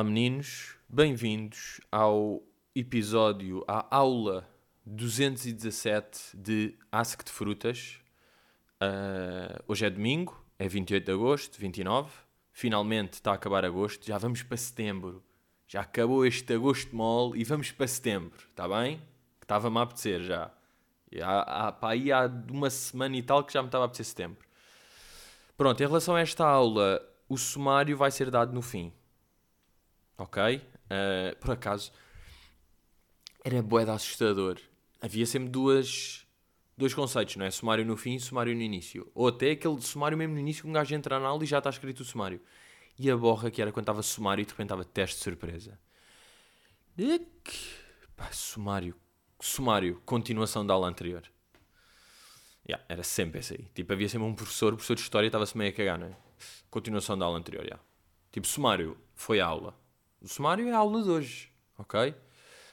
Olá, meninos, bem-vindos ao episódio, à aula 217 de Ask de Frutas. Uh, hoje é domingo, é 28 de agosto, 29. Finalmente está a acabar agosto, já vamos para setembro. Já acabou este agosto mole e vamos para setembro, está bem? Estava-me a apetecer já. Há, há, pá, aí há uma semana e tal que já me estava a apetecer setembro. Pronto, em relação a esta aula, o sumário vai ser dado no fim. Ok? Uh, por acaso, era boeda assustador. Havia sempre duas, dois conceitos, não é? Sumário no fim e sumário no início. Ou até aquele sumário mesmo no início que um gajo entra na aula e já está escrito o sumário. E a borra que era quando estava sumário e de repente estava teste de surpresa. Pá, sumário. Sumário. Continuação da aula anterior. Yeah, era sempre esse aí. Tipo, havia sempre um professor, professor de História estava-se meio a cagar, não é? Continuação da aula anterior, yeah. Tipo, sumário foi a aula. O sumário é a aula de hoje, ok?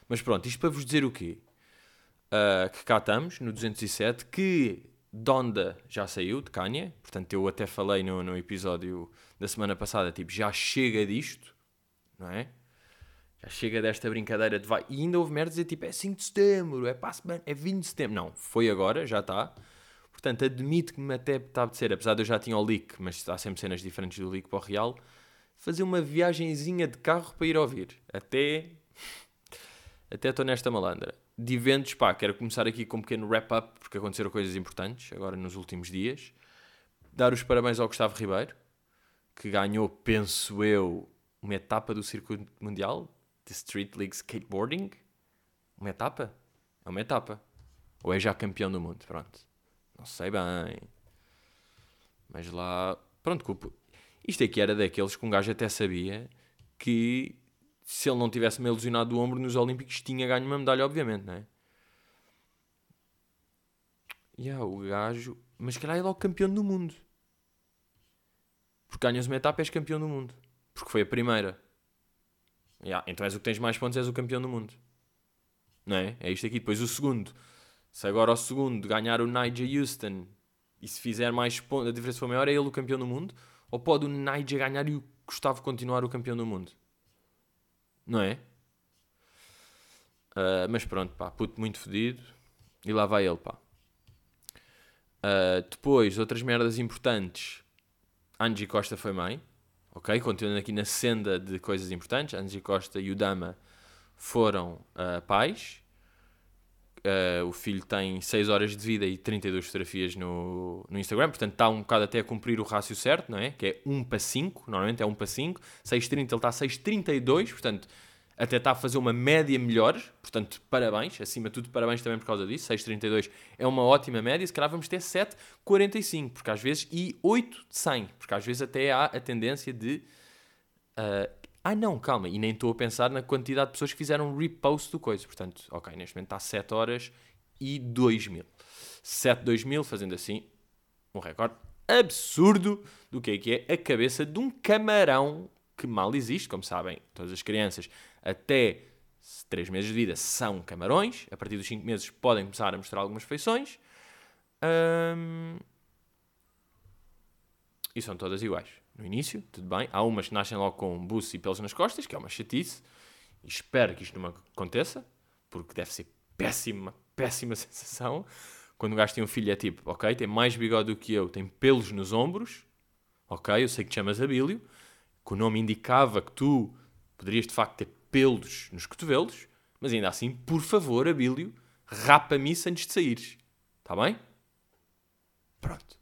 Mas pronto, isto para vos dizer o quê? Uh, que cá estamos, no 207, que Donda já saiu de Kanye, portanto eu até falei no, no episódio da semana passada, tipo, já chega disto, não é? Já chega desta brincadeira de vai. E ainda houve merda dizer tipo, é 5 de setembro, é para semana, é 20 de setembro. Não, foi agora, já está. Portanto, admito que me até está a apetecer, apesar de eu já tinha o leak, mas há sempre cenas diferentes do leak para o real, fazer uma viagenzinha de carro para ir ouvir. Até. Até estou nesta malandra. De eventos, pá, quero começar aqui com um pequeno wrap-up, porque aconteceram coisas importantes agora nos últimos dias. Dar os parabéns ao Gustavo Ribeiro, que ganhou, penso eu, uma etapa do circuito mundial de Street League Skateboarding. Uma etapa? É uma etapa. Ou é já campeão do mundo? Pronto. Não sei bem. Mas lá. Pronto, isto aqui era daqueles que um gajo até sabia que se ele não tivesse me ilusionado do ombro nos Olímpicos tinha ganho uma medalha, obviamente, não é? E yeah, o gajo. Mas calhar é logo campeão do mundo. Porque ganhas uma etapa és campeão do mundo. Porque foi a primeira. Yeah, então és o que tens mais pontos, és o campeão do mundo. Não é? É isto aqui. Depois o segundo. Se agora o segundo ganhar o Nigel Houston e se fizer mais pontos, a diferença for maior, é ele o campeão do mundo? Ou pode o Nigel ganhar e o Gustavo continuar o campeão do mundo? Não é? Uh, mas pronto, pá, puto muito fedido. E lá vai ele, pá. Uh, depois, outras merdas importantes. Angie Costa foi mãe. Ok? Continuando aqui na senda de coisas importantes. Angie Costa e o Dama foram uh, pais. Uh, o filho tem 6 horas de vida e 32 fotografias no, no Instagram, portanto está um bocado até a cumprir o rácio certo, não é? Que é 1 para 5, normalmente é 1 para 5. 6,30 ele está a 6,32, portanto até está a fazer uma média melhor, portanto parabéns, acima de tudo parabéns também por causa disso. 6,32 é uma ótima média, se calhar vamos ter 7,45, porque às vezes, e 8 de 100, porque às vezes até há a tendência de. Uh, ah, não, calma, e nem estou a pensar na quantidade de pessoas que fizeram repost do coisa. Portanto, ok, neste momento está 7 horas e 2 mil. 7, 2 mil, fazendo assim um recorde absurdo do que é que é a cabeça de um camarão que mal existe, como sabem, todas as crianças até 3 meses de vida são camarões, a partir dos 5 meses podem começar a mostrar algumas feições. Hum... E são todas iguais no início, tudo bem. Há umas que nascem logo com buço e pelos nas costas, que é uma chatice. E espero que isto não aconteça, porque deve ser péssima, péssima sensação. Quando o gajo tem um filho é tipo, ok, tem mais bigode do que eu, tem pelos nos ombros, ok, eu sei que te chamas Abílio, que o nome indicava que tu poderias de facto ter pelos nos cotovelos, mas ainda assim, por favor, Abílio, rapa-me isso antes de saíres. Está bem? Pronto.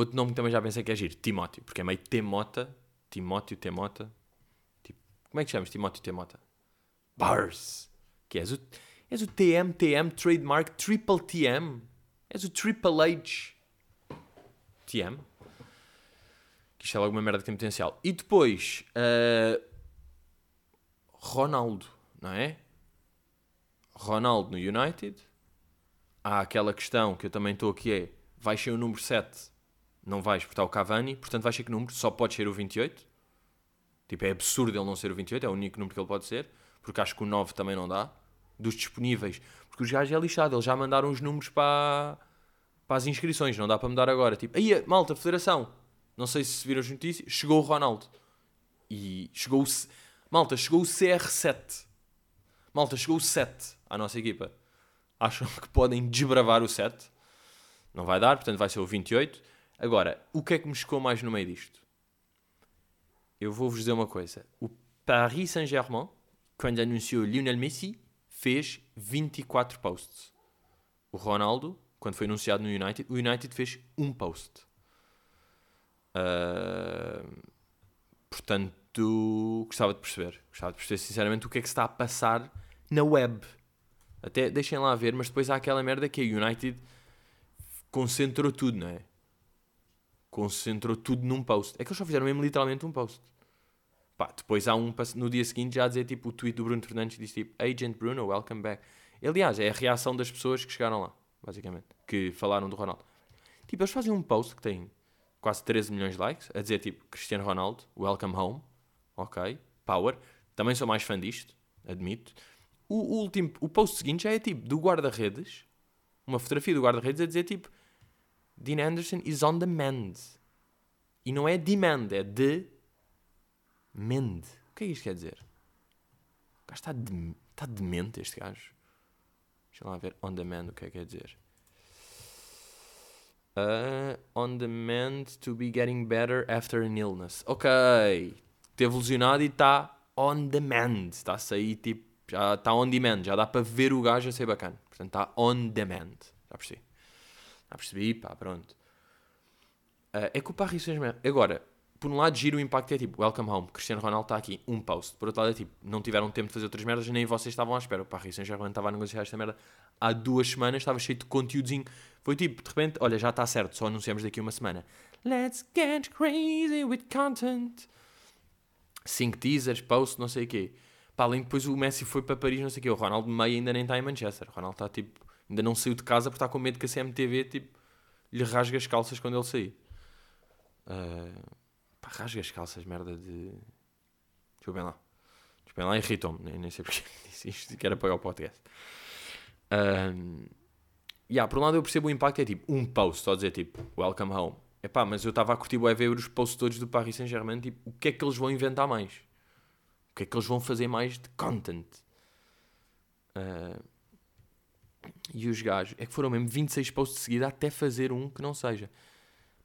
Outro nome que também já pensei que é giro, Timóteo, porque é meio Temota, Timóteo, Temota. Tipo, como é que chamas Timóteo, Temota? Bars. Que és o, és o TM, TM, trademark, triple TM. És o Triple H. TM. Que isto é logo uma merda que tem potencial. E depois, uh, Ronaldo, não é? Ronaldo no United. Há aquela questão que eu também estou aqui é, vai ser o número 7 não porque está o Cavani, portanto vais ser que número? Só pode ser o 28. Tipo, é absurdo ele não ser o 28, é o único número que ele pode ser, porque acho que o 9 também não dá. Dos disponíveis, porque os gajos é lixado, eles já mandaram os números para, para as inscrições, não dá para mudar agora. Tipo, aí, malta, federação, não sei se viram as notícias, chegou o Ronaldo. E chegou o. Malta, chegou o CR7. Malta, chegou o 7 à nossa equipa. Acham que podem desbravar o 7? Não vai dar, portanto vai ser o 28. Agora, o que é que me chocou mais no meio disto? Eu vou-vos dizer uma coisa. O Paris Saint-Germain, quando anunciou Lionel Messi, fez 24 posts. O Ronaldo, quando foi anunciado no United, o United fez um post. Ah, portanto, gostava de perceber. Gostava de perceber sinceramente o que é que se está a passar na web. Até deixem lá ver, mas depois há aquela merda que a United concentrou tudo, não é? Concentrou tudo num post. É que eles só fizeram mesmo literalmente um post. Pá, depois há um no dia seguinte já a dizer tipo o tweet do Bruno Fernandes diz tipo Agent Bruno, welcome back. Aliás, é a reação das pessoas que chegaram lá, basicamente, que falaram do Ronaldo. Tipo, eles fazem um post que tem quase 13 milhões de likes, a dizer tipo Cristiano Ronaldo, welcome home, ok, power. Também sou mais fã disto, admito. O, o último, o post seguinte já é tipo do guarda-redes, uma fotografia do guarda-redes a dizer tipo Dean Anderson is on the mend. E não é demand, é de mend. O que é que isto quer dizer? O gajo está, de, está demente, este gajo. Deixa lá ver on demand o que é que quer dizer. Uh, on demand to be getting better after an illness. Ok. Teve lesionado e está on demand. Está a sair tipo. Já está on demand. Já dá para ver o gajo a ser bacana. Portanto, está on demand. Já percebi. Já percebi, pá, pronto. Uh, é que o Paris Saint-Germain. Agora, por um lado, giro o impacto é tipo, welcome home, Cristiano Ronaldo está aqui, um post. Por outro lado, é tipo, não tiveram tempo de fazer outras merdas, nem vocês estavam à espera. O Paris Saint-Germain estava a negociar esta merda há duas semanas, estava cheio de conteúdozinho. Foi tipo, de repente, olha, já está certo, só anunciamos daqui uma semana. Let's get crazy with content. Cinco teasers, post, não sei o quê. Pá, além de depois o Messi foi para Paris, não sei o quê. O Ronaldo meio ainda nem está em Manchester. O Ronaldo está tipo, ainda não saiu de casa porque está com medo que a CMTV tipo, lhe rasgue as calças quando ele sair. Uh, pá, rasga as calças, merda de. Deixa eu ver lá. Deixa eu ver lá, irritou-me. Nem, nem sei porque disse isto, quero apagar o podcast. Um, yeah, por um lado eu percebo o impacto, é tipo um post, só dizer tipo welcome home. Epá, mas eu estava a curtir bué ver os posts todos do Paris Saint-Germain, tipo, o que é que eles vão inventar mais? O que é que eles vão fazer mais de content? Uh, e os gajos, é que foram mesmo 26 posts de seguida até fazer um que não seja.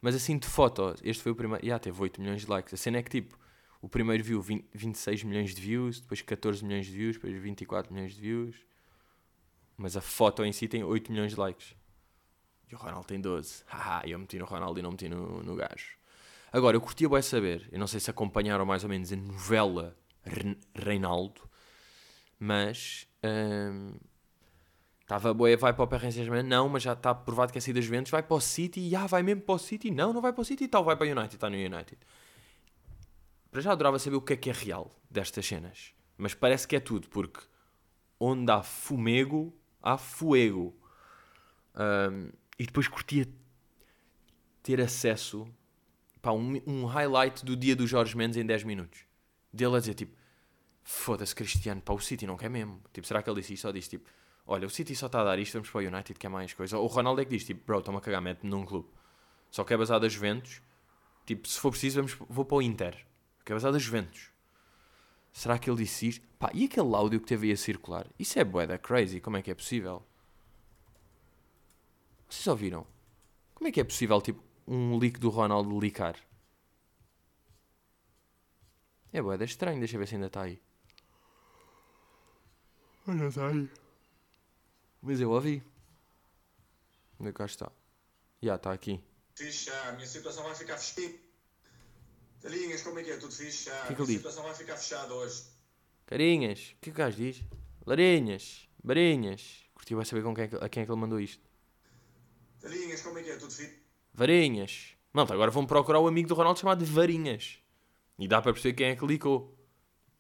Mas assim de foto, este foi o primeiro, já teve 8 milhões de likes. A cena é que tipo, o primeiro viu 20, 26 milhões de views, depois 14 milhões de views, depois 24 milhões de views. Mas a foto em si tem 8 milhões de likes. E o Ronaldo tem 12. Haha, eu meti no Ronaldo e não meti no, no gajo. Agora, eu curtia bem saber, eu não sei se acompanharam mais ou menos a novela Re- Reinaldo, mas hum, estava boa, vai para o Paris Saint-Germain, não, mas já está provado que é sair das Juventus, vai para o City, ah, vai mesmo para o City, não, não vai para o City, tal, vai para o United, está no United. Para já adorava saber o que é que é real destas cenas, mas parece que é tudo, porque onde há fumego, há fuego. Um, e depois curtia ter acesso a um, um highlight do dia do Jorge Mendes em 10 minutos. Dele a dizer tipo: Foda-se, Cristiano, para o City não quer mesmo. Tipo, será que ele disse isto? Só disse tipo: Olha, o City só está a dar isto, vamos para o United, quer mais coisa. Ou o Ronaldo é que diz tipo: Bro, toma cagar, mete-me num clube. Só que é basado a Juventus. Tipo, se for preciso, vamos, vou para o Inter. Que é basado a Juventus. Será que ele disse isto? Pá, e aquele áudio que teve aí a circular? Isso é bué da crazy, como é que é possível? Vocês ouviram? Como é que é possível, tipo, um leak do Ronaldo licar? É bué da estranho, deixa eu ver se ainda está aí. Olha, está aí. Mas eu ouvi. Onde é que cá está? Já, está aqui. Fixe, já, a minha situação vai ficar fechada. Talinhas, como é que é? Tudo fixe? Já, a Que situação vai ficar fechada hoje. Carinhas, o que é que o gajo diz? Larinhas, barinhas. Curtiu vai saber com quem é a quem é que ele mandou isto. Talinhas, como é que é? Tudo fixe? Varinhas. Malta, agora vão procurar o amigo do Ronaldo chamado Varinhas. E dá para perceber quem é que licou.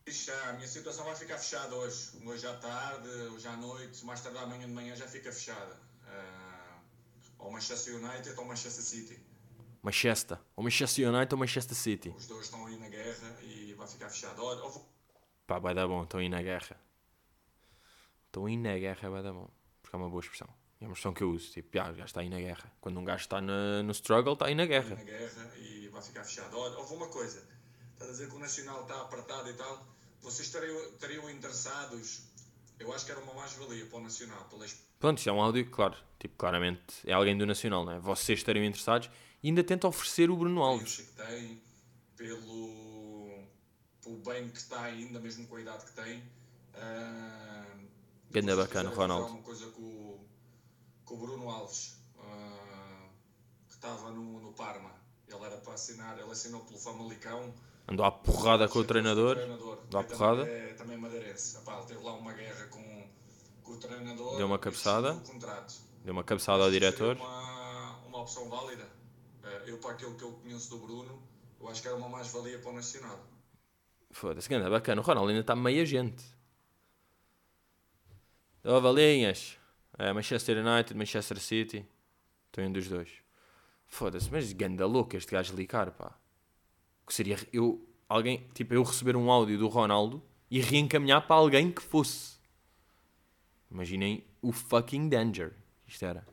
Já, a minha situação vai ficar fechada hoje. Hoje à tarde, hoje à noite, mais tarde amanhã de manhã já fica fechada. Ah, ou Manchester United ou Manchester City. Manchester. Ou Manchester United ou Manchester City. Os dois estão aí na guerra e vai ficar fechado. Olha, vou- Pá, vai dar bom. Estão aí na guerra. Estão aí na guerra, vai dar bom. Porque é uma boa expressão. É uma expressão que eu uso. Tipo, já, já está aí na guerra. Quando um gajo está na- no struggle, está aí na guerra. na guerra e vai ficar fechado. Olha, houve uma coisa. Estás a dizer que o Nacional está apertado e tal. Vocês estariam, estariam interessados? Eu acho que era uma mais-valia para o Nacional. Pelas... Pronto, isto é um áudio, claro. Tipo, claramente é alguém do Nacional, não é? Vocês estariam interessados e ainda tenta oferecer o Bruno Alves. que tem, pelo, pelo bem que está ainda, mesmo com a idade que tem. Uh, Ganda bacana, Ronaldo. Uma coisa com, o- com o Bruno Alves, uh, que estava no, no Parma. Ele era para assinar, ele assinou pelo Famalicão. Andou à porrada com o treinador. treinador. dá Também porrada. É também madeirense. Teve lá uma guerra com, com o treinador. Deu uma cabeçada. Deu uma cabeçada ao diretor. Uma, uma opção válida. Eh, Eu, para aquilo que eu conheço do Bruno, eu acho que era uma mais-valia para o Nacional. Foda-se, ganda bacana. O Ronaldo ainda está meia gente. Ó, Valinhas. É, Manchester United, Manchester City. Estou um dos dois. Foda-se, mas ganda louco este gajo ligar, pá. Que seria eu, alguém, tipo, eu receber um áudio do Ronaldo e reencaminhar para alguém que fosse. Imaginem o fucking danger. Isto era.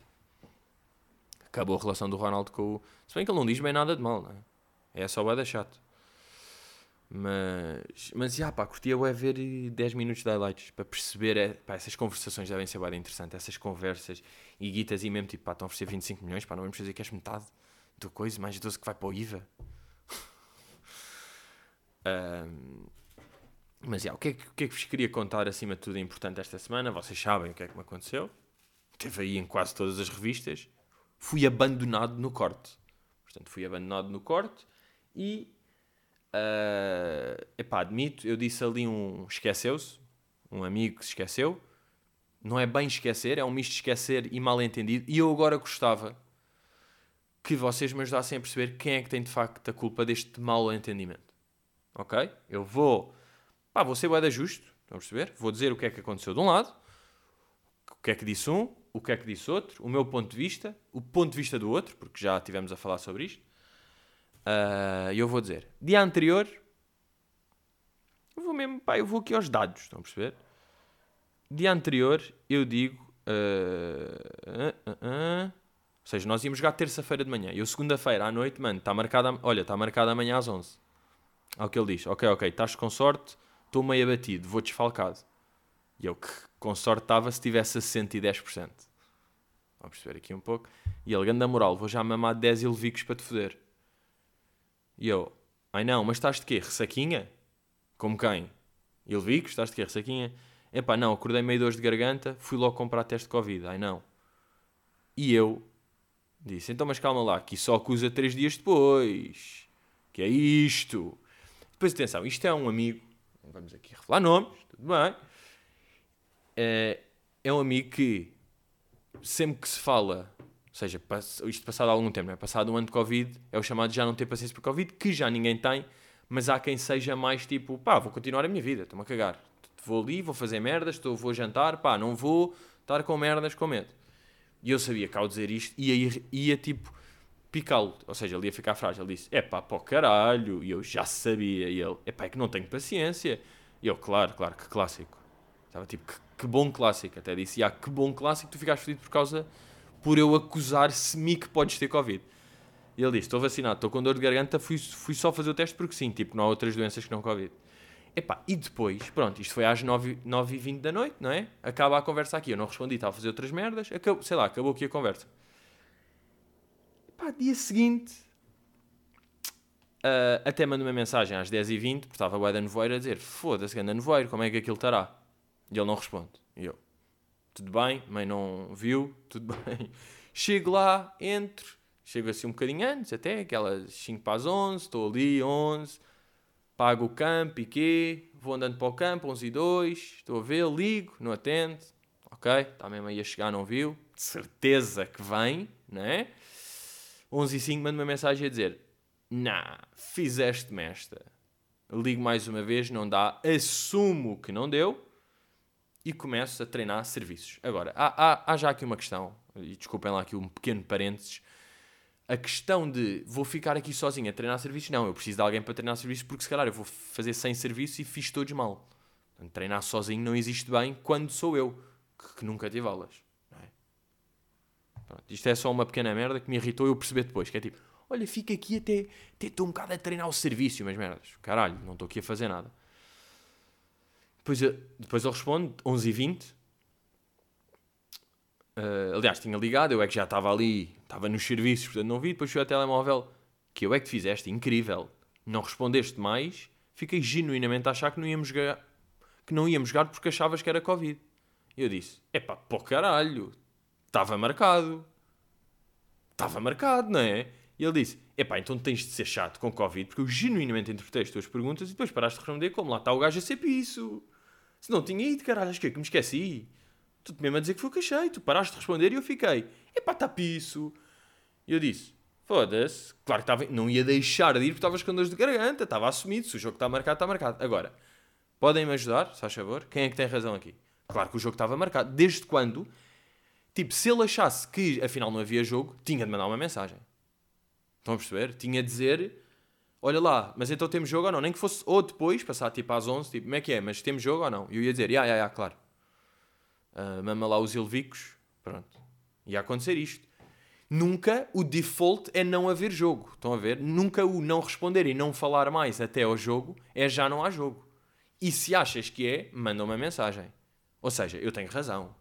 Acabou a relação do Ronaldo com o. Se bem que ele não diz bem nada de mal, não é? É só vai dar chato. Mas, mas já pá, curtia é ver 10 minutos de highlights para perceber. É, pá, essas conversações devem ser bem interessantes. Essas conversas e guitas e mesmo tipo, pá, estão a oferecer 25 milhões, pá, não vamos fazer que és metade do coisa, mais 12 que vai para o IVA. Mas já, o que, é que, o que é que vos queria contar acima de tudo importante esta semana? Vocês sabem o que é que me aconteceu. Teve aí em quase todas as revistas. Fui abandonado no corte. Portanto, fui abandonado no corte e Uh, epá, admito, eu disse ali um esqueceu-se, um amigo que se esqueceu. Não é bem esquecer, é um misto de esquecer e mal entendido. E eu agora gostava que vocês me ajudassem a perceber quem é que tem de facto a culpa deste mal entendimento. Ok? Eu vou, pá, vou ser de justo, estão a perceber? Vou dizer o que é que aconteceu de um lado, o que é que disse um, o que é que disse outro, o meu ponto de vista, o ponto de vista do outro, porque já tivemos a falar sobre isto. E eu vou dizer, dia anterior, eu vou mesmo, pá, eu vou aqui aos dados, estão a perceber? Dia anterior, eu digo, ah, ah, ah, ou seja, nós íamos jogar terça-feira de manhã, e eu segunda-feira à noite, mano, está marcada, olha, está marcada amanhã às 11. Ao que ele diz, ok, ok, estás com sorte, estou meio abatido, vou desfalcado. E eu, que com sorte estava se tivesse a 110%. Vamos perceber aqui um pouco. E ele, ganda moral, vou já mamar 10 ilvicos para te foder. E eu, ai não, mas estás de quê? Ressaquinha? Como quem? Ilvicos? Estás de quê? Ressaquinha? Epá, não, acordei meio dores de garganta, fui logo comprar teste de Covid. Ai não. E eu disse, então mas calma lá, que só acusa 3 dias depois. Que é isto? Depois atenção, isto é um amigo, vamos aqui revelar nomes, tudo bem. É, é um amigo que sempre que se fala ou seja, isto passado algum tempo, não é? Passado um ano de Covid, é o chamado de já não ter paciência por Covid, que já ninguém tem, mas há quem seja mais tipo, pá, vou continuar a minha vida, estou-me a cagar. Vou ali, vou fazer merdas, estou, vou jantar, pá, não vou estar com merdas com medo. E eu sabia que ao dizer isto ia, ia, ia tipo picá-lo, ou seja, ele ia ficar frágil. Ele disse, é pá, pô caralho, e eu já sabia. E ele, é pá, é que não tenho paciência. E eu, claro, claro, que clássico. Estava tipo, que, que bom clássico. Até disse, ah, que bom clássico, tu ficaste fedido por causa por eu acusar-se-me que podes ter Covid. E ele disse: Estou vacinado, estou com dor de garganta, fui, fui só fazer o teste porque sim, tipo, não há outras doenças que não Covid. Epá, e depois, pronto, isto foi às 9h20 da noite, não é? Acaba a conversa aqui, eu não respondi, estava a fazer outras merdas, acabou, sei lá, acabou aqui a conversa. Epá, dia seguinte, uh, até mando uma mensagem às 10h20, porque estava o Eda Nevoeiro a dizer: Foda-se, anda Nevoeiro, como é que aquilo estará? E ele não responde. E eu: tudo bem, mãe não viu, tudo bem. Chego lá, entro, chego assim um bocadinho antes, até aquelas 5 para as 11, estou ali, 11, pago o campo e quê, vou andando para o campo, 11 e 2, estou a ver, ligo, não atende, ok, está mesmo aí a chegar, não viu, de certeza que vem, não é? 11 e 5 mando uma mensagem a dizer, nah, fizeste-me esta. Ligo mais uma vez, não dá, assumo que não deu, e começo a treinar serviços. Agora, há, há, há, já aqui uma questão, e desculpem lá aqui um pequeno parênteses, a questão de vou ficar aqui sozinho a treinar serviços, não, eu preciso de alguém para treinar serviços porque se calhar eu vou fazer 100 serviços e fiz todos mal. Portanto, treinar sozinho não existe bem quando sou eu, que, que nunca tive aulas. É? Pronto, isto é só uma pequena merda que me irritou eu perceber depois, que é tipo, olha, fica aqui até estou um bocado a treinar o serviço, mas merdas, caralho, não estou aqui a fazer nada. Depois, eu, depois ele responde, 11h20. Uh, aliás, tinha ligado, eu é que já estava ali, estava nos serviços, portanto não vi. Depois fui ao telemóvel, que eu é que te fizeste, incrível. Não respondeste mais, fiquei genuinamente a achar que não íamos jogar, que não íamos jogar porque achavas que era Covid. Eu disse, epá, pô caralho, estava marcado. Estava marcado, não é? E ele disse, epá, então tens de ser chato com Covid, porque eu genuinamente interpretei as tuas perguntas e depois paraste de responder como lá está o gajo a ser piso. Se não tinha ido, caralho, acho que, é que me esqueci. Tu mesmo a dizer que foi o que achei. Tu paraste de responder e eu fiquei. Epá, está piso. E eu disse, foda-se. Claro que estava, não ia deixar de ir porque estavas com dores de garganta. Estava assumido. Se o jogo está marcado, está marcado. Agora, podem-me ajudar, se faz favor? Quem é que tem razão aqui? Claro que o jogo estava marcado. Desde quando? Tipo, se ele achasse que afinal não havia jogo, tinha de mandar uma mensagem. Estão a perceber? Tinha de dizer olha lá, mas então temos jogo ou não? Nem que fosse ou depois, passar tipo às 11, tipo, como é que é? Mas temos jogo ou não? E eu ia dizer, ya, ya, ya, claro. Uh, mama lá os ilvicos, pronto. Ia acontecer isto. Nunca o default é não haver jogo. Estão a ver? Nunca o não responder e não falar mais até ao jogo é já não há jogo. E se achas que é, manda uma mensagem. Ou seja, eu tenho razão.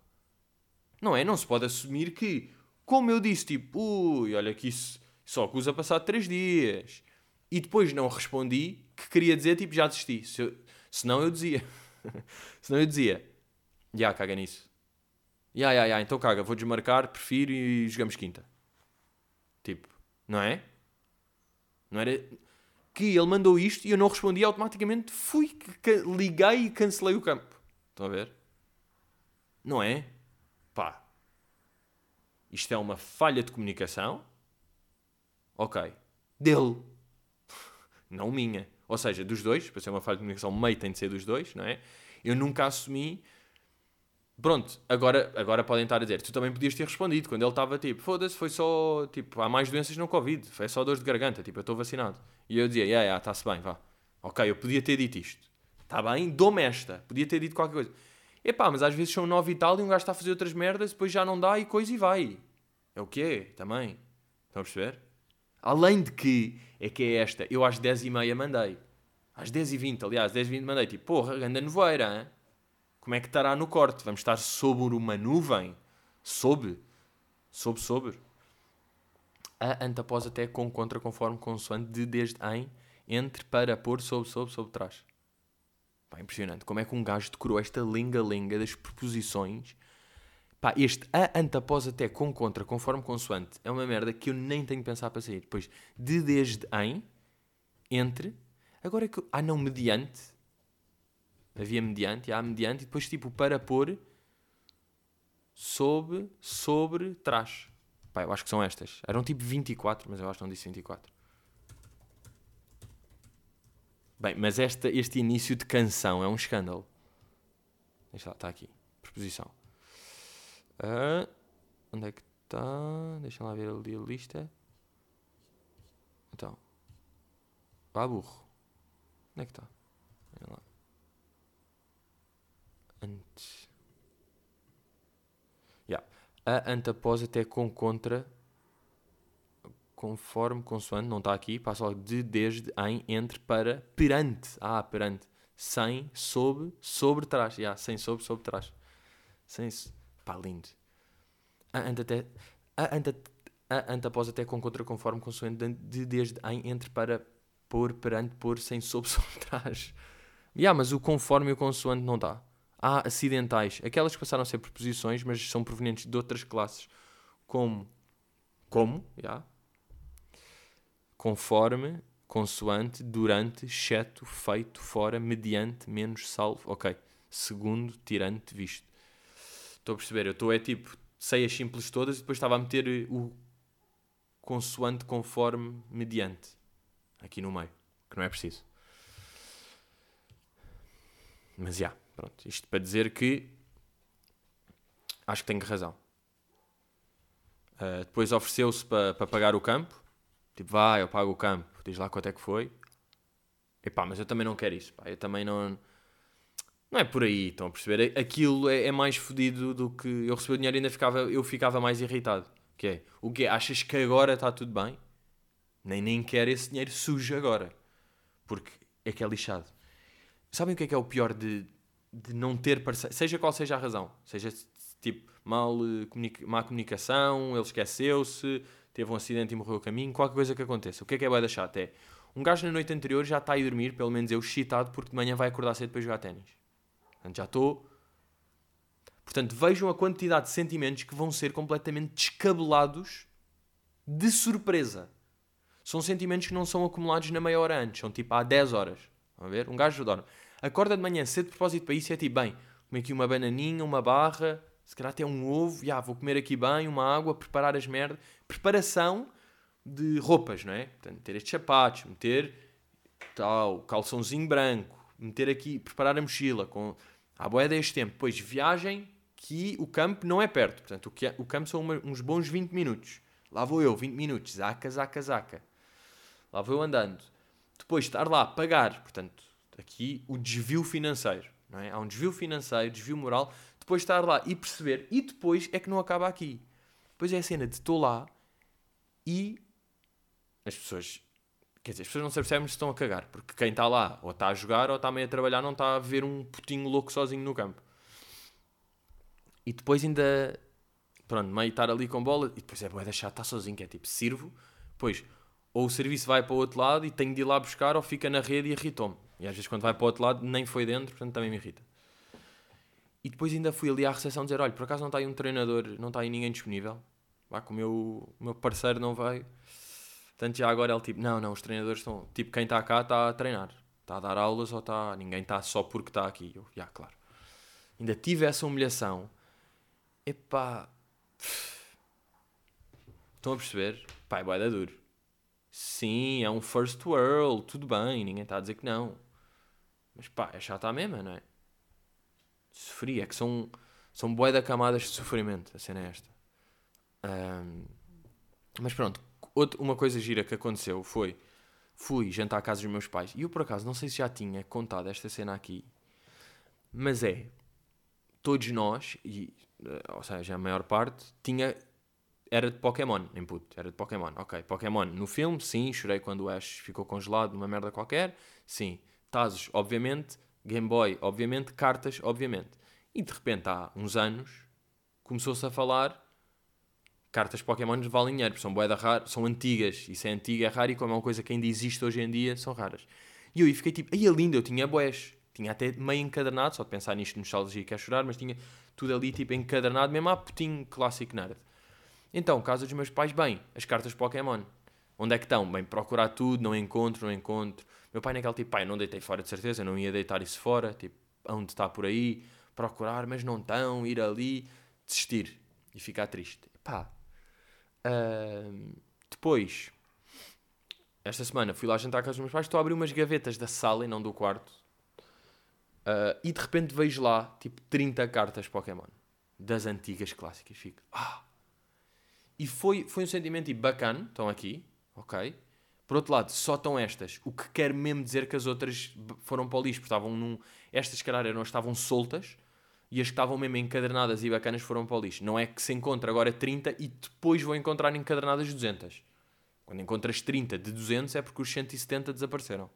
Não é? Não se pode assumir que, como eu disse, tipo, ui, olha que isso só acusa passar 3 dias e depois não respondi, que queria dizer tipo já desisti. Se eu, senão eu dizia. senão eu dizia, já caga nisso. Ya, yeah, ya, então caga, vou desmarcar, prefiro e jogamos quinta. Tipo, não é? Não era. Que ele mandou isto e eu não respondi automaticamente, fui, liguei e cancelei o campo. Estão a ver? Não é? Isto é uma falha de comunicação. Ok. Dele não minha. Ou seja, dos dois, para ser uma falha de comunicação, meio tem de ser dos dois, não é? Eu nunca assumi. Pronto, agora, agora podem estar a dizer, tu também podias ter respondido quando ele estava tipo, foda-se, foi só, tipo, há mais doenças no Covid, foi só dores de garganta, tipo, eu estou vacinado. E eu dizia, yeah, yeah, está-se bem, vá. Ok, eu podia ter dito isto. Está bem, dou-me esta. Podia ter dito qualquer coisa. Epá, mas às vezes são nove e tal e um gajo está a fazer outras merdas, depois já não dá e coisa e vai. É o que é, também. Estão a perceber? Além de que, é que é esta, eu às 10h30 mandei. Às 10h20, aliás, 10h20 mandei, tipo, porra, anda nevoeira, hein? como é que estará no corte? Vamos estar sobre uma nuvem? Sob? Sob, sobre. A antapós até com, contra, conforme, consoante, de, desde, em, entre, para, por, sob, sob, sob, trás. Pá, impressionante. Como é que um gajo decorou esta linga-linga das preposições Pá, este a, ante, após, até, com, contra, conforme, consoante, é uma merda que eu nem tenho pensar para sair. Depois, de, desde, em, entre. Agora é que. Ah, não, mediante. Havia mediante, há mediante, e depois, tipo, para pôr, sob, sobre, trás. Pá, eu acho que são estas. Eram tipo 24, mas eu acho que não disse 24. Bem, mas esta, este início de canção é um escândalo. Deixa lá, está aqui. Preposição. Uh, onde é que está? Deixa lá ver ali a lista. Então. Vá burro. Onde é que está? Olha lá. Antes. Yeah. A ante após até com contra. Conforme, consoante, não está aqui. Passa logo de, desde, em, entre, para, perante. Ah, perante. Sem, sob, sobre, trás. Yeah, sem, sob, sobre, trás. Sem, Pá, lindo. A ante até. A ante, ante após até com contra conforme consoante de desde em entre para pôr perante pôr sem sob sobre trás. Yeah, mas o conforme e o consoante não dá. Há acidentais, aquelas que passaram a ser preposições, mas são provenientes de outras classes, como como, yeah. Conforme, consoante, durante, exceto, feito, fora, mediante, menos, salvo, ok, segundo, tirante, visto. Estou a perceber, eu estou é tipo, sei as simples todas e depois estava a meter eh, o consoante conforme mediante aqui no meio, que não é preciso. Mas já, yeah, pronto. Isto para dizer que acho que tenho razão. Uh, depois ofereceu-se para pa pagar o campo. Tipo, vai, eu pago o campo. Diz lá quanto é que foi. Epá, mas eu também não quero isso. Pá. Eu também não não é por aí, estão a perceber? Aquilo é, é mais fodido do que eu recebi o dinheiro e ainda ficava, eu ficava mais irritado. Que é, o quê? Achas que agora está tudo bem? Nem, nem quero esse dinheiro sujo agora. Porque é que é lixado. Sabem o que é que é o pior de, de não ter parceiro? Seja qual seja a razão. Seja tipo mal, eh, comunica má comunicação, ele esqueceu-se, teve um acidente e morreu a caminho, qualquer coisa que aconteça. O que é que é bué da chata? É um gajo na noite anterior já está a ir dormir, pelo menos eu, excitado, porque de manhã vai acordar cedo para jogar ténis. Portanto, já estou. Portanto, vejam a quantidade de sentimentos que vão ser completamente descabelados de surpresa. São sentimentos que não são acumulados na meia hora antes, são tipo há 10 horas. A ver? Um gajo dorme. Acorda de manhã cedo de propósito para isso e é tipo, bem, comer aqui uma bananinha, uma barra, se calhar até um ovo, já, vou comer aqui bem, uma água, preparar as merdas. Preparação de roupas, não é? Portanto, meter estes sapatos, meter tal, calçãozinho branco, meter aqui, preparar a mochila com a boia deste tempo. Depois, viagem, que o campo não é perto. Portanto, o, que é, o campo são uma, uns bons 20 minutos. Lá vou eu, 20 minutos, zaca, zaca, zaca. Lá vou eu andando. Depois, estar lá, pagar. Portanto, aqui o desvio financeiro. Não é? Há um desvio financeiro, desvio moral. Depois estar lá e perceber. E depois é que não acaba aqui. Depois é a cena de estou lá e as pessoas. Quer dizer, as pessoas não se percebem se estão a cagar. Porque quem está lá ou está a jogar ou está meio a trabalhar não está a ver um putinho louco sozinho no campo. E depois ainda. Pronto, meio estar ali com bola. E depois é boa deixar estar sozinho, que é tipo, sirvo. Depois, ou o serviço vai para o outro lado e tenho de ir lá buscar, ou fica na rede e irritou-me. E às vezes quando vai para o outro lado nem foi dentro, portanto também me irrita. E depois ainda fui ali à recepção dizer: olha, por acaso não está aí um treinador, não está aí ninguém disponível? Vá, que o meu, meu parceiro não veio. Portanto, já agora ele tipo: não, não, os treinadores estão. Tipo, quem está cá está a treinar. Está a dar aulas ou está. Ninguém está só porque está aqui. Eu, já, claro. Ainda tive essa humilhação. Epá. Estão a perceber? Pá, é boeda duro. Sim, é um first world, tudo bem, ninguém está a dizer que não. Mas pá, é chata a mesma, não é? Sofri, é que são, são boeda camadas de sofrimento, a cena é esta. Um, mas pronto, outra, uma coisa gira que aconteceu foi, fui jantar à casa dos meus pais, e eu por acaso, não sei se já tinha contado esta cena aqui, mas é, todos nós, e, eh, ou seja, a maior parte, tinha era de Pokémon, input, era de Pokémon, ok. Pokémon no filme, sim, chorei quando o Ash ficou congelado numa merda qualquer, sim. Tazos, obviamente, Game Boy, obviamente, cartas, obviamente. E de repente, há uns anos, começou-se a falar cartas Pokémon valem dinheiro, são boeda raro, são antigas, isso é antigo, é raro, e como é uma coisa que ainda existe hoje em dia, são raras. E eu aí fiquei tipo, aí é lindo, eu tinha boés, tinha até meio encadernado, só de pensar nisto nostalgia quer chorar, mas tinha tudo ali tipo encadernado, mesmo a putinho clássico nerd. Então, casa dos meus pais, bem, as cartas Pokémon. Onde é que estão? Bem, procurar tudo, não encontro, não encontro. Meu pai naquele tipo, pai, não deitei fora de certeza, não ia deitar isso fora, tipo, onde está por aí, procurar, mas não estão, ir ali, desistir e ficar triste. Pá. Uh, depois, esta semana fui lá jantar casa dos meus pais, estou a abrir umas gavetas da sala e não do quarto. Uh, e de repente vejo lá, tipo, 30 cartas Pokémon. Das antigas clássicas. Fico, ah, e foi, foi um sentimento tipo, bacana, estão aqui, ok? Por outro lado, só estão estas, o que quer mesmo dizer que as outras foram para o lixo, estavam num... Estas, se calhar, eram, estavam soltas, e as que estavam mesmo encadernadas e bacanas foram para o lixo. Não é que se encontra agora 30 e depois vou encontrar encadernadas 200. Quando encontras 30 de 200 é porque os 170 desapareceram.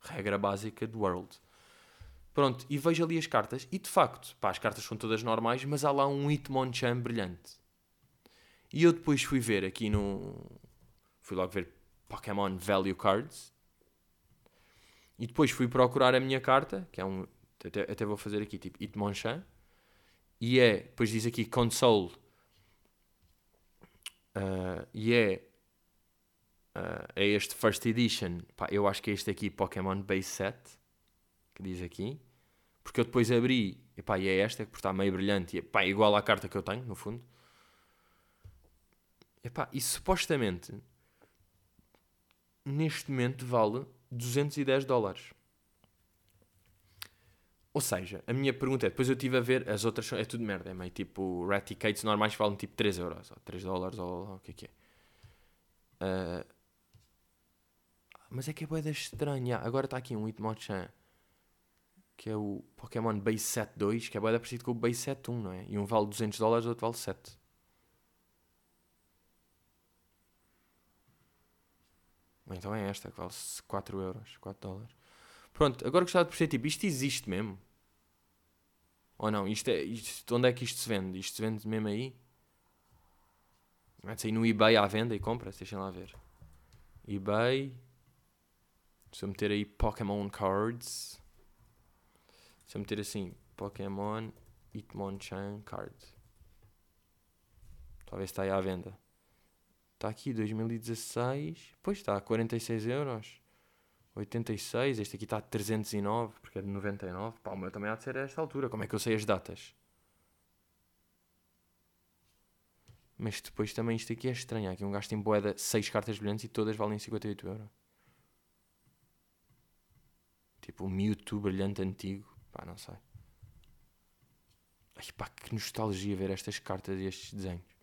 Regra básica do World. Pronto, e vejo ali as cartas, e de facto, pá, as cartas são todas normais, mas há lá um Hitmonchan brilhante. E eu depois fui ver aqui no. Fui logo ver Pokémon Value Cards. E depois fui procurar a minha carta, que é um. Até, até vou fazer aqui tipo Hitmonchan. E é. Depois diz aqui Console. Uh, e é. Uh, é este First Edition. Pá, eu acho que é este aqui, Pokémon Base Set. Que diz aqui. Porque eu depois abri. E, pá, e é esta, porque está meio brilhante. E, pá, é igual à carta que eu tenho, no fundo. Epá, e supostamente neste momento vale 210 dólares. Ou seja, a minha pergunta é: depois eu estive a ver, as outras é tudo merda, é meio tipo Raticates normais valem tipo 3 euros, ou 3 dólares, ou, o que é que é. Uh, mas é que é boeda estranha. Agora está aqui um Hitmonchan que é o Pokémon Base Set 2, que é boeda parecido com o Base Set 1, não é? E um vale 200 dólares, o outro vale 7. Então é esta, que vale 4 euros, 4 dólares. Pronto, agora gostava de perceber, tipo, isto existe mesmo? Ou não? Isto é, isto, onde é que isto se vende? Isto se vende mesmo aí? Mete-se aí no eBay à venda e compra-se, deixem lá ver. eBay. Se eu meter aí Pokémon Cards. Se eu meter assim, Pokémon Hitmonchan Card. Talvez está aí à venda. Está aqui 2016. Pois está, 46 euros. 86. Este aqui está a 309, porque é de 99. Pá, o meu também há de ser a esta altura. Como é que eu sei as datas? Mas depois também isto aqui é estranho. Há aqui um gasto em boeda 6 cartas brilhantes e todas valem 58 euros. Tipo um Mewtwo brilhante antigo. Pá, não sei. Ai, pá, que nostalgia ver estas cartas e estes desenhos.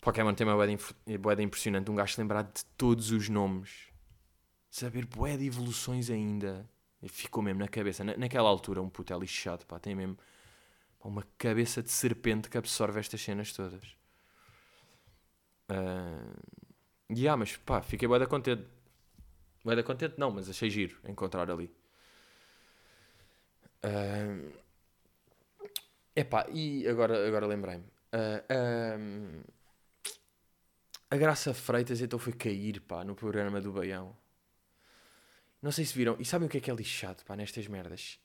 Pokémon tem uma boeda impressionante. Um gajo lembrar de todos os nomes. Saber boé de evoluções ainda. Ficou mesmo na cabeça. Na, naquela altura, um puto é lixado, pá. Tem mesmo pá, uma cabeça de serpente que absorve estas cenas todas. Uh, yeah, mas pá, fiquei boeda contente. Boeda contente não, mas achei giro encontrar ali. Uh, epá, e agora, agora lembrei-me. Uh, a Graça Freitas então foi cair, pá, no programa do Baião. Não sei se viram. E sabem o que é que é lixado, pá, nestas merdas?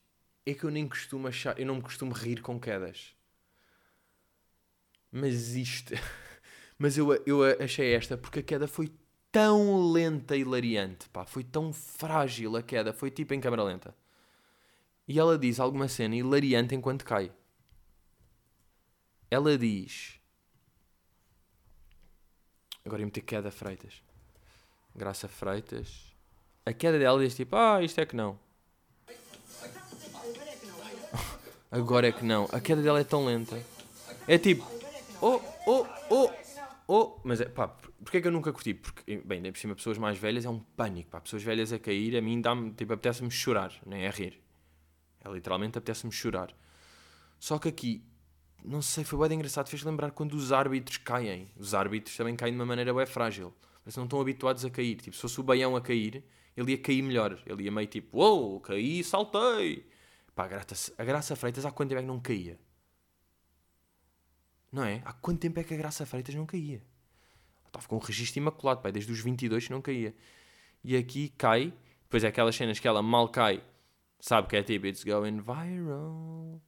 É que eu nem costumo achar. Eu não me costumo rir com quedas. Mas isto. Mas eu, eu achei esta porque a queda foi tão lenta e hilariante, pá. Foi tão frágil a queda. Foi tipo em câmera lenta. E ela diz alguma cena hilariante enquanto cai. Ela diz. Agora ia meter queda Freitas. Graça Freitas. A queda dela diz tipo, ah, isto é que não. Agora é que não. A queda dela é tão lenta. É tipo, oh, oh, oh, oh. Mas é, pá, porquê é que eu nunca curti? Porque, bem, nem por cima, pessoas mais velhas é um pânico, pá. Pessoas velhas a cair, a mim dá-me, tipo, apetece-me chorar, nem é rir. É literalmente apetece-me chorar. Só que aqui, não sei, foi bem engraçado. Fez lembrar quando os árbitros caem. Os árbitros também caem de uma maneira bem frágil. Mas não estão habituados a cair. Tipo, se fosse o Baião a cair, ele ia cair melhor. Ele ia meio tipo, uou, wow, caí, saltei. Pá, a Graça, a Graça Freitas há quanto tempo é que não caía? Não é? Há quanto tempo é que a Graça Freitas não caía? Estava com um registro imaculado, pá, desde os 22 que não caía. E aqui cai, depois é aquelas cenas que ela mal cai, sabe que é tipo, it's going viral.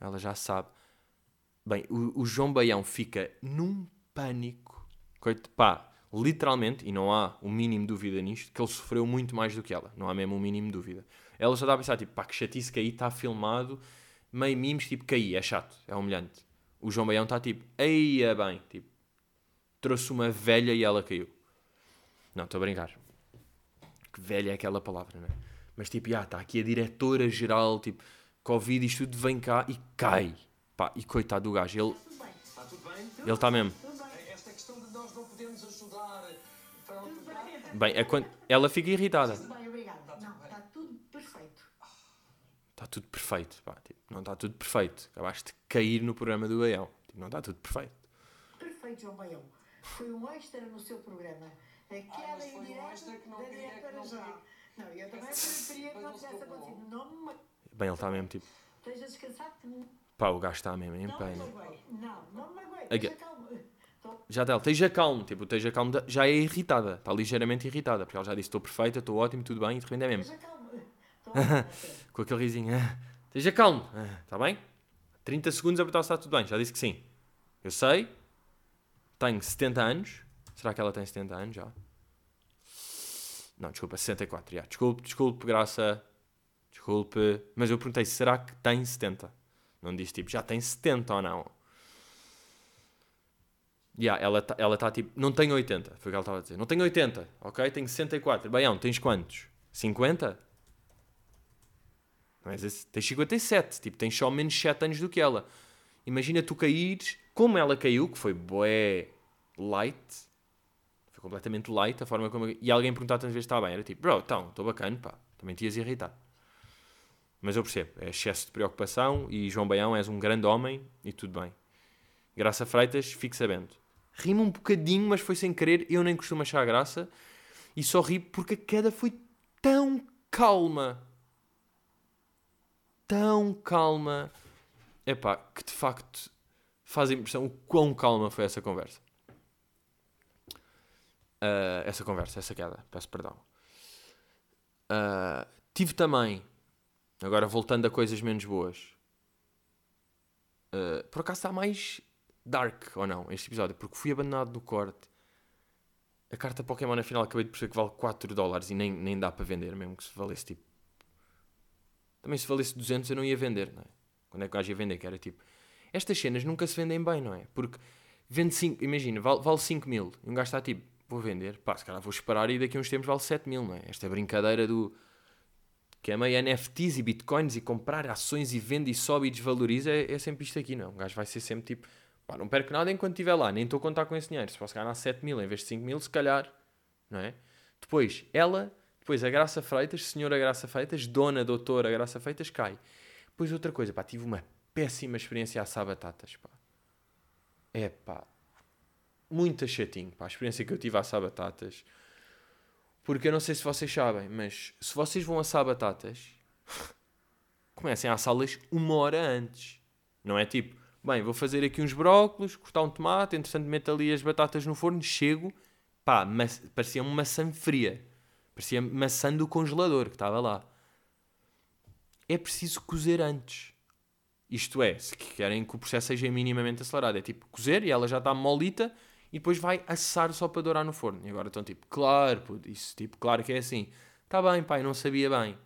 Ela já sabe. Bem, o, o João Baião fica num pânico. Coito, pá, literalmente, e não há o mínimo dúvida nisto, que ele sofreu muito mais do que ela. Não há mesmo o mínimo dúvida. Ela já está a pensar, tipo, pá, que chatice cair, está filmado, meio mimos, tipo, caí, é chato, é humilhante. O João Baião está tipo, eia bem, tipo, trouxe uma velha e ela caiu. Não, estou a brincar. Que velha é aquela palavra, não é? Mas tipo, já, está aqui a diretora-geral, tipo, Covid, isto tudo vem cá e cai. Pá, e coitado do gajo, ele... Está tudo bem? Ele está mesmo. Esta questão de nós não podemos ajudar Bem, é quando ela fica irritada. Bem, obrigada. Não, está tudo perfeito. Está tudo perfeito, pá. Tipo, não está tudo perfeito. Acabaste de cair no programa do Baião. Tipo, não está tudo perfeito. Perfeito, João Baião. Foi um extra no seu programa. Aquela ah, indireta um da diretora-geral. Não, eu também preferia que não tivesse acontecido. Não me Bem, ele está mesmo tipo. Esteja descansado. Pá, o gajo está mesmo em pena. Não, não me aguento. Esteja calmo. Já está, esteja calmo. Tipo, esteja calmo já é irritada. Está ligeiramente irritada. Porque ela já disse: estou perfeita, estou ótimo, tudo bem. E de repente é mesmo. Esteja calmo. Com aquele risinho. Esteja calmo. Está bem? 30 segundos a perguntar se está tudo bem. Já disse que sim. Eu sei. Tenho 70 anos. Será que ela tem 70 anos já? Não, desculpa, 64. Já. Desculpe, desculpe, graça. Desculpe, mas eu perguntei, será que tem 70? Não disse tipo, já tem 70 ou não? Yeah, ela está ela tá, tipo, não tenho 80, foi o que ela estava a dizer. Não tenho 80, ok? Tenho 64. Baião, tens quantos? 50? Mas esse, tens 57, tipo, tens só menos 7 anos do que ela. Imagina tu caíres, como ela caiu, que foi boé light, foi completamente light a forma como. E alguém perguntar tantas vezes está bem, era tipo, bro, então, estou bacana, pá, também te ias irritar. Mas eu percebo, é excesso de preocupação e João Baião és um grande homem e tudo bem. Graça Freitas, fique sabendo. Ri-me um bocadinho, mas foi sem querer. Eu nem costumo achar graça. E só ri porque a queda foi tão calma. Tão calma. Epá, que de facto faz a impressão o quão calma foi essa conversa. Uh, essa conversa, essa queda, peço perdão. Uh, tive também, agora voltando a coisas menos boas, uh, por acaso está mais dark ou não este episódio, porque fui abandonado no corte. A carta Pokémon na final acabei de perceber que vale 4 dólares e nem, nem dá para vender, mesmo que se valesse tipo. Também se valesse 200 eu não ia vender, não é? Quando é que o gajo ia vender? Que era tipo. Estas cenas nunca se vendem bem, não é? Porque vende 5, imagina, vale, vale 5 mil e um gajo está tipo, vou vender, pá, se calhar vou esperar e daqui a uns tempos vale 7 mil, não é? Esta brincadeira do. Que é meio NFTs e bitcoins e comprar ações e vende e sobe e desvaloriza é, é sempre isto aqui, não? Um gajo vai ser sempre tipo, pá, não perco nada enquanto estiver lá, nem estou a contar com esse dinheiro. Se posso ganhar 7 mil em vez de 5 mil, se calhar, não é? Depois, ela, depois a Graça Freitas, senhora Graça Freitas, dona, doutora Graça Freitas, cai. Depois outra coisa, pá, tive uma péssima experiência a batatas, pá. É pá, muito chatinho, pá, a experiência que eu tive a assar batatas. Porque eu não sei se vocês sabem, mas se vocês vão assar batatas, comecem a assá-las uma hora antes. Não é tipo, bem, vou fazer aqui uns brócolos, cortar um tomate, entretanto meto ali as batatas no forno, chego, pá, parecia uma maçã fria. Parecia maçã do congelador que estava lá. É preciso cozer antes. Isto é, se querem que o processo seja minimamente acelerado, é tipo cozer e ela já está molita e depois vai assar só para dourar no forno. E agora estão tipo, claro, puto, isso tipo, claro que é assim. Está bem, pai, não sabia bem.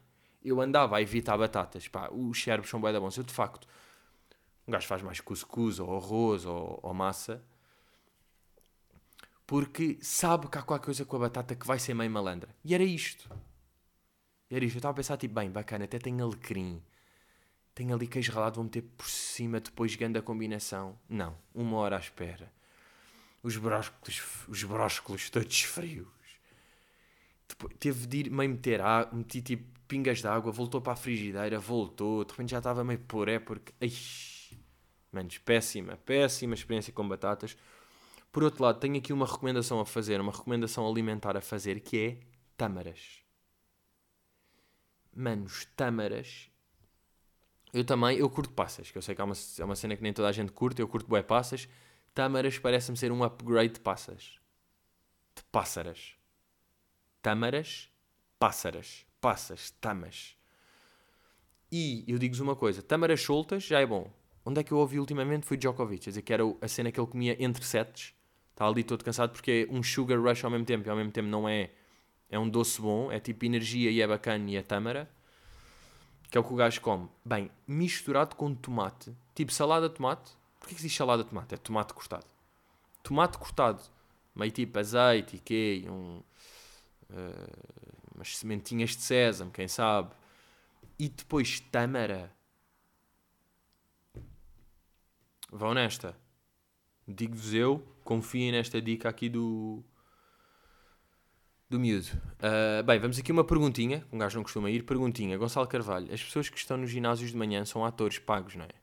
Eu andava a evitar batatas, pá, os cérebros são bem da bons. Eu, de facto, um gajo faz mais cuscuz ou arroz ou, ou massa porque sabe que há qualquer coisa com a batata que vai ser meio malandra. E era isto. E era isto. Eu estava a pensar, tipo, bem, bacana, até tem alecrim. Tem ali queijo ralado, vou meter por cima depois grande a combinação. Não, uma hora à espera os brócolos, os brócolos todos frios. Depois, teve de ir meio meter água, meti tipo pingas de água, voltou para a frigideira, voltou, de repente já estava meio poré porque. Ai, manos, péssima, péssima experiência com batatas. Por outro lado, tenho aqui uma recomendação a fazer, uma recomendação alimentar a fazer, que é tâmaras. Manos, tâmaras. Eu também, eu curto passas, que eu sei que é uma, é uma cena que nem toda a gente curte, eu curto bué passas. Tâmaras parece-me ser um upgrade de passas. De pássaras. Tâmaras, pássaras. Passas, tamas. E eu digo-vos uma coisa: tâmaras soltas já é bom. Onde é que eu ouvi ultimamente foi Djokovic, a dizer que era a cena que ele comia entre sets. Está ali todo cansado porque é um sugar rush ao mesmo tempo e ao mesmo tempo não é. É um doce bom, é tipo energia e é bacana e é tâmara. Que é o que o gajo come. Bem, misturado com tomate, tipo salada de tomate, Porquê que diz salada de tomate? É tomate cortado. Tomate cortado. Meio tipo azeite e quê? Um, uh, umas sementinhas de sésamo, quem sabe. E depois tâmara. Vão nesta. Digo-vos eu, confiem nesta dica aqui do, do miúdo. Uh, bem, vamos aqui uma perguntinha. Um gajo não costuma ir. Perguntinha. Gonçalo Carvalho. As pessoas que estão nos ginásios de manhã são atores pagos, não é?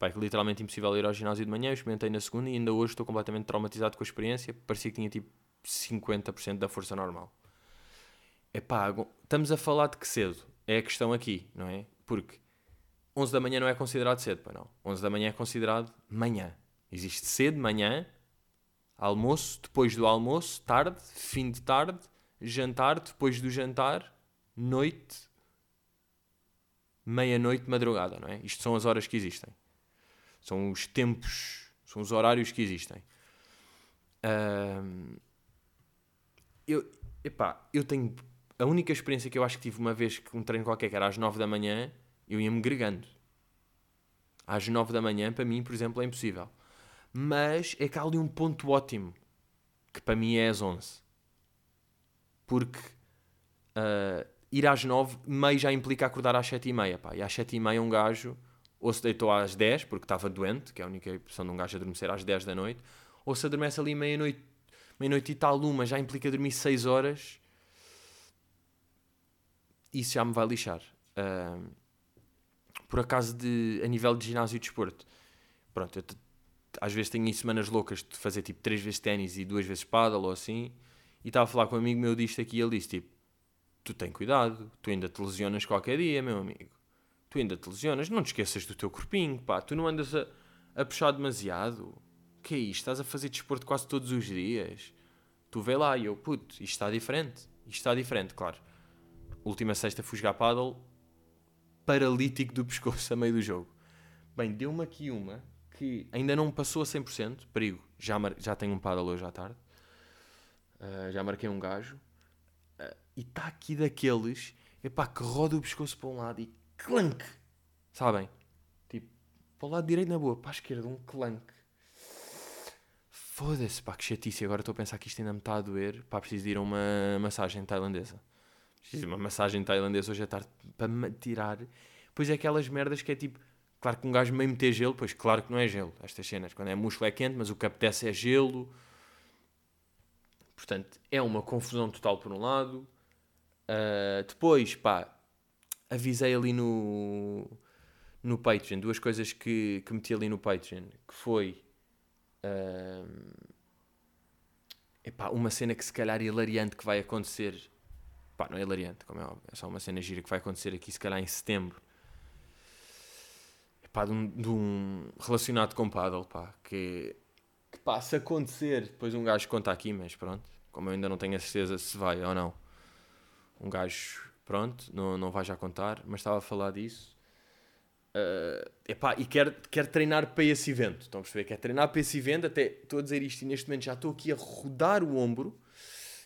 Pá, é literalmente impossível ir ao ginásio de manhã, eu experimentei na segunda e ainda hoje estou completamente traumatizado com a experiência, parecia que tinha tipo 50% da força normal. É pá, estamos a falar de que cedo? É a questão aqui, não é? Porque 11 da manhã não é considerado cedo, pá, não. 11 da manhã é considerado manhã. Existe cedo, manhã, almoço, depois do almoço, tarde, fim de tarde, jantar, depois do jantar, noite, meia-noite, madrugada, não é? Isto são as horas que existem. São os tempos, são os horários que existem. Um, eu, epá, eu tenho. A única experiência que eu acho que tive uma vez que um treino qualquer que era às 9 da manhã, eu ia-me gregando. Às 9 da manhã, para mim, por exemplo, é impossível. Mas é que há ali um ponto ótimo, que para mim é às 11. Porque uh, ir às 9, meio já implica acordar às 7 e meia. Pá. E às 7 e meia um gajo ou se deitou às 10 porque estava doente, que é a única opção de um gajo adormecer às 10 da noite, ou se adormece ali meia-noite meia-noite e tal, uma já implica dormir 6 horas, isso já me vai lixar. Uh, por acaso, de, a nível de ginásio e desporto, pronto, eu às vezes tenho semanas loucas de fazer tipo três vezes ténis e duas vezes paddle ou assim. E estava a falar com um amigo meu disto aqui e ele disse tipo, tu tem cuidado, tu ainda te lesionas qualquer dia, meu amigo. Tu ainda te lesionas, não te esqueças do teu corpinho, pá. Tu não andas a, a puxar demasiado. Que é isto? Estás a fazer desporto quase todos os dias. Tu vê lá e eu, puto, isto está diferente. Isto está diferente, claro. Última sexta fui jogar paddle, paralítico do pescoço a meio do jogo. Bem, deu-me aqui uma que ainda não passou a 100%, perigo, já, mar... já tenho um paddle hoje à tarde, uh, já marquei um gajo, uh, e está aqui daqueles, epá, que roda o pescoço para um lado e clank, sabem? Tipo, para o lado direito na boa, para a esquerda um clank. Foda-se, pá, que chatice, agora estou a pensar que isto ainda me está a doer, pá, preciso de ir a uma massagem tailandesa. Preciso de uma massagem tailandesa hoje à tarde para me tirar. Pois é aquelas merdas que é tipo, Claro que um gajo meio meter gelo, pois claro que não é gelo. Estas cenas, quando é músculo é quente, mas o que apetece é gelo. Portanto, é uma confusão total por um lado. Uh, depois, pá, avisei ali no, no Patreon duas coisas que, que meti ali no Patreon, que foi uh, epá, uma cena que se calhar hilariante que vai acontecer. Pá, não é hilariante, como é óbvio, é só uma cena gira que vai acontecer aqui se calhar em setembro pá, de, um, de um relacionado com paddle, pá, que, que pá, se acontecer, depois um gajo conta aqui, mas pronto, como eu ainda não tenho a certeza se vai ou não, um gajo, pronto, não, não vai já contar, mas estava a falar disso. Uh, epá, e quer, quer treinar para esse evento. Estão a perceber? Quer treinar para esse evento. Até estou a dizer isto e neste momento já estou aqui a rodar o ombro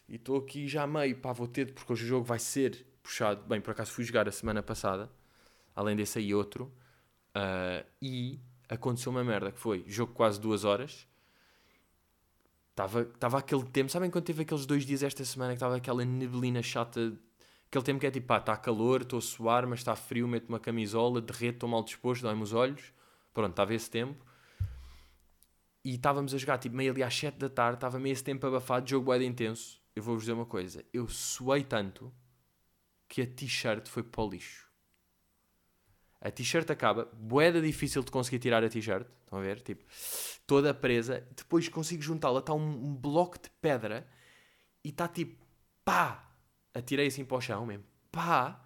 e estou aqui já meio, pá, vou ter, porque hoje o jogo vai ser puxado. Bem, por acaso fui jogar a semana passada, além desse aí outro. Uh, e aconteceu uma merda que foi jogo quase duas horas. Estava aquele tempo, sabem quando teve aqueles dois dias esta semana que estava aquela neblina chata, aquele tempo que é tipo, pá, está calor, estou a suar, mas está frio, meto uma camisola, derreto, estou mal disposto, dói-me os olhos. Pronto, estava esse tempo. E estávamos a jogar tipo meio ali às 7 da tarde, estava meio esse tempo abafado, jogo é intenso. Eu vou-vos dizer uma coisa, eu suei tanto que a t-shirt foi para o lixo. A t-shirt acaba, boeda difícil de conseguir tirar a t-shirt, estão a ver? Tipo, toda presa, depois consigo juntá-la, está um, um, bloco de pedra e está tipo, pá! Atirei assim para o chão mesmo, pá!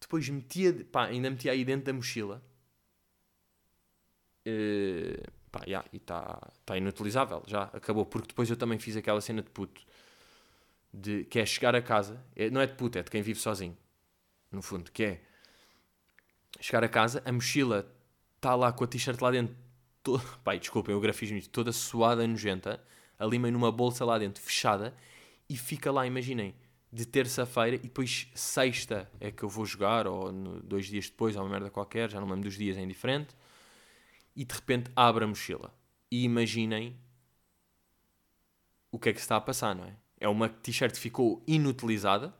Depois metia, pá, ainda metia aí dentro da mochila. Uh, pá, yeah, e está tá inutilizável, já acabou, porque depois eu também fiz aquela cena de puto, de, que é chegar a casa, é, não é de puto, é de quem vive sozinho, no fundo, que é chegar a casa, a mochila está lá com a t-shirt lá dentro, todo, desculpem o grafismo, toda suada, nojenta, ali meio numa bolsa lá dentro, fechada, e fica lá, imaginem, de terça-feira e depois sexta é que eu vou jogar, ou no, dois dias depois, ou uma merda qualquer, já não lembro dos dias, é indiferente, e de repente abre a mochila. E imaginem o que é que se está a passar, não é? É uma t-shirt que ficou inutilizada,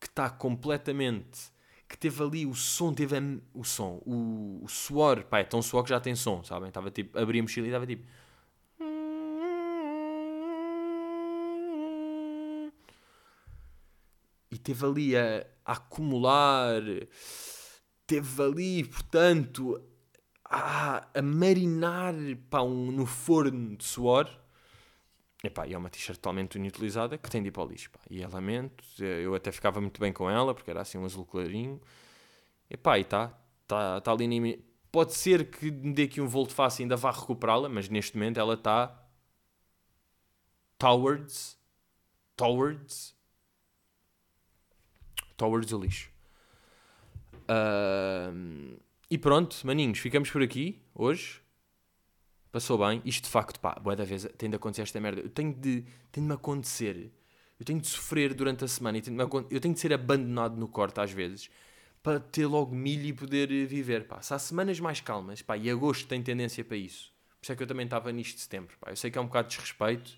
que está completamente que teve ali o som, teve a, o som, o, o, suor, pá, é tão suor que já tem som, sabem? Estava tipo, abri a mochila e estava tipo. E teve ali a, acumular, teve ali, portanto, a, a marinar pá, um, no forno de suor Epá, e é uma t-shirt totalmente inutilizada que tem de ir para o lixo. Pá. E é lamento, eu até ficava muito bem com ela, porque era assim um azul clarinho. Epá, e está, está tá ali em... Pode ser que me dê aqui um volto fácil e ainda vá recuperá-la, mas neste momento ela está towards, towards, towards o lixo. Uh, e pronto, maninhos, ficamos por aqui hoje passou bem, isto de facto, pá, boa da vez tem de acontecer esta merda. Eu tenho de, tenho de me acontecer, eu tenho de sofrer durante a semana, tenho de eu tenho de ser abandonado no corte às vezes para ter logo milho e poder viver, pá. Se há semanas mais calmas, pá, e agosto tem tendência para isso. Por isso é que eu também estava nisto de setembro, pá. Eu sei que é um bocado de desrespeito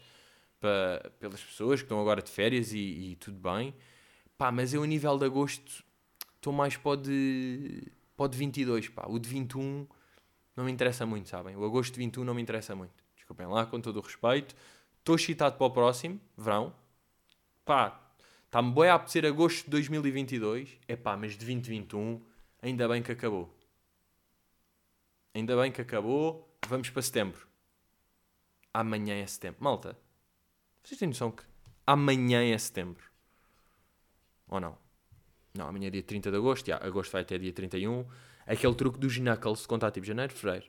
para, pelas pessoas que estão agora de férias e, e tudo bem, pá, mas eu a nível de agosto estou mais para o de, para o de 22, pá. O de 21 não me interessa muito, sabem? O agosto de 21 não me interessa muito. Desculpem lá, com todo o respeito. Estou excitado para o próximo, verão. Pá, está-me bem a apetecer agosto de 2022. É pá, mas de 2021, ainda bem que acabou. Ainda bem que acabou. Vamos para setembro. Amanhã é setembro. Malta, vocês têm noção que amanhã é setembro? Ou não? Não, amanhã é dia 30 de agosto. Já, agosto vai até dia 31. Aquele truque dos knuckles, contar tipo janeiro, fevereiro.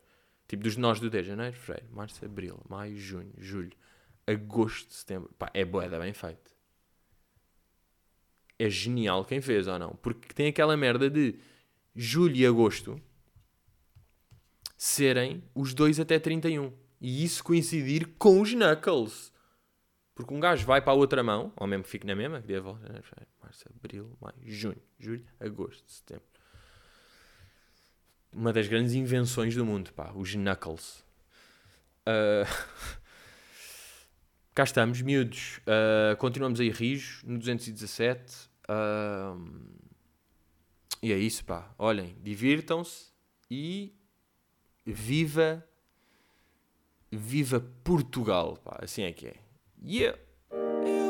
Tipo dos nós do 10, janeiro, fevereiro, março, abril, maio, junho, julho, agosto, setembro. Pá, é boeda bem feito. É genial quem fez ou não. Porque tem aquela merda de julho e agosto serem os dois até 31. E isso coincidir com os Knuckles. Porque um gajo vai para a outra mão, ou mesmo fica na mesma, que volta, março, abril, maio, junho, julho, agosto, setembro. Uma das grandes invenções do mundo, pá, os Knuckles. Uh... Cá estamos, miúdos. Uh, continuamos aí rijos, no 217. Uh... E é isso, pá. Olhem, divirtam-se e viva, viva Portugal, pá. Assim é que é. Yeah. It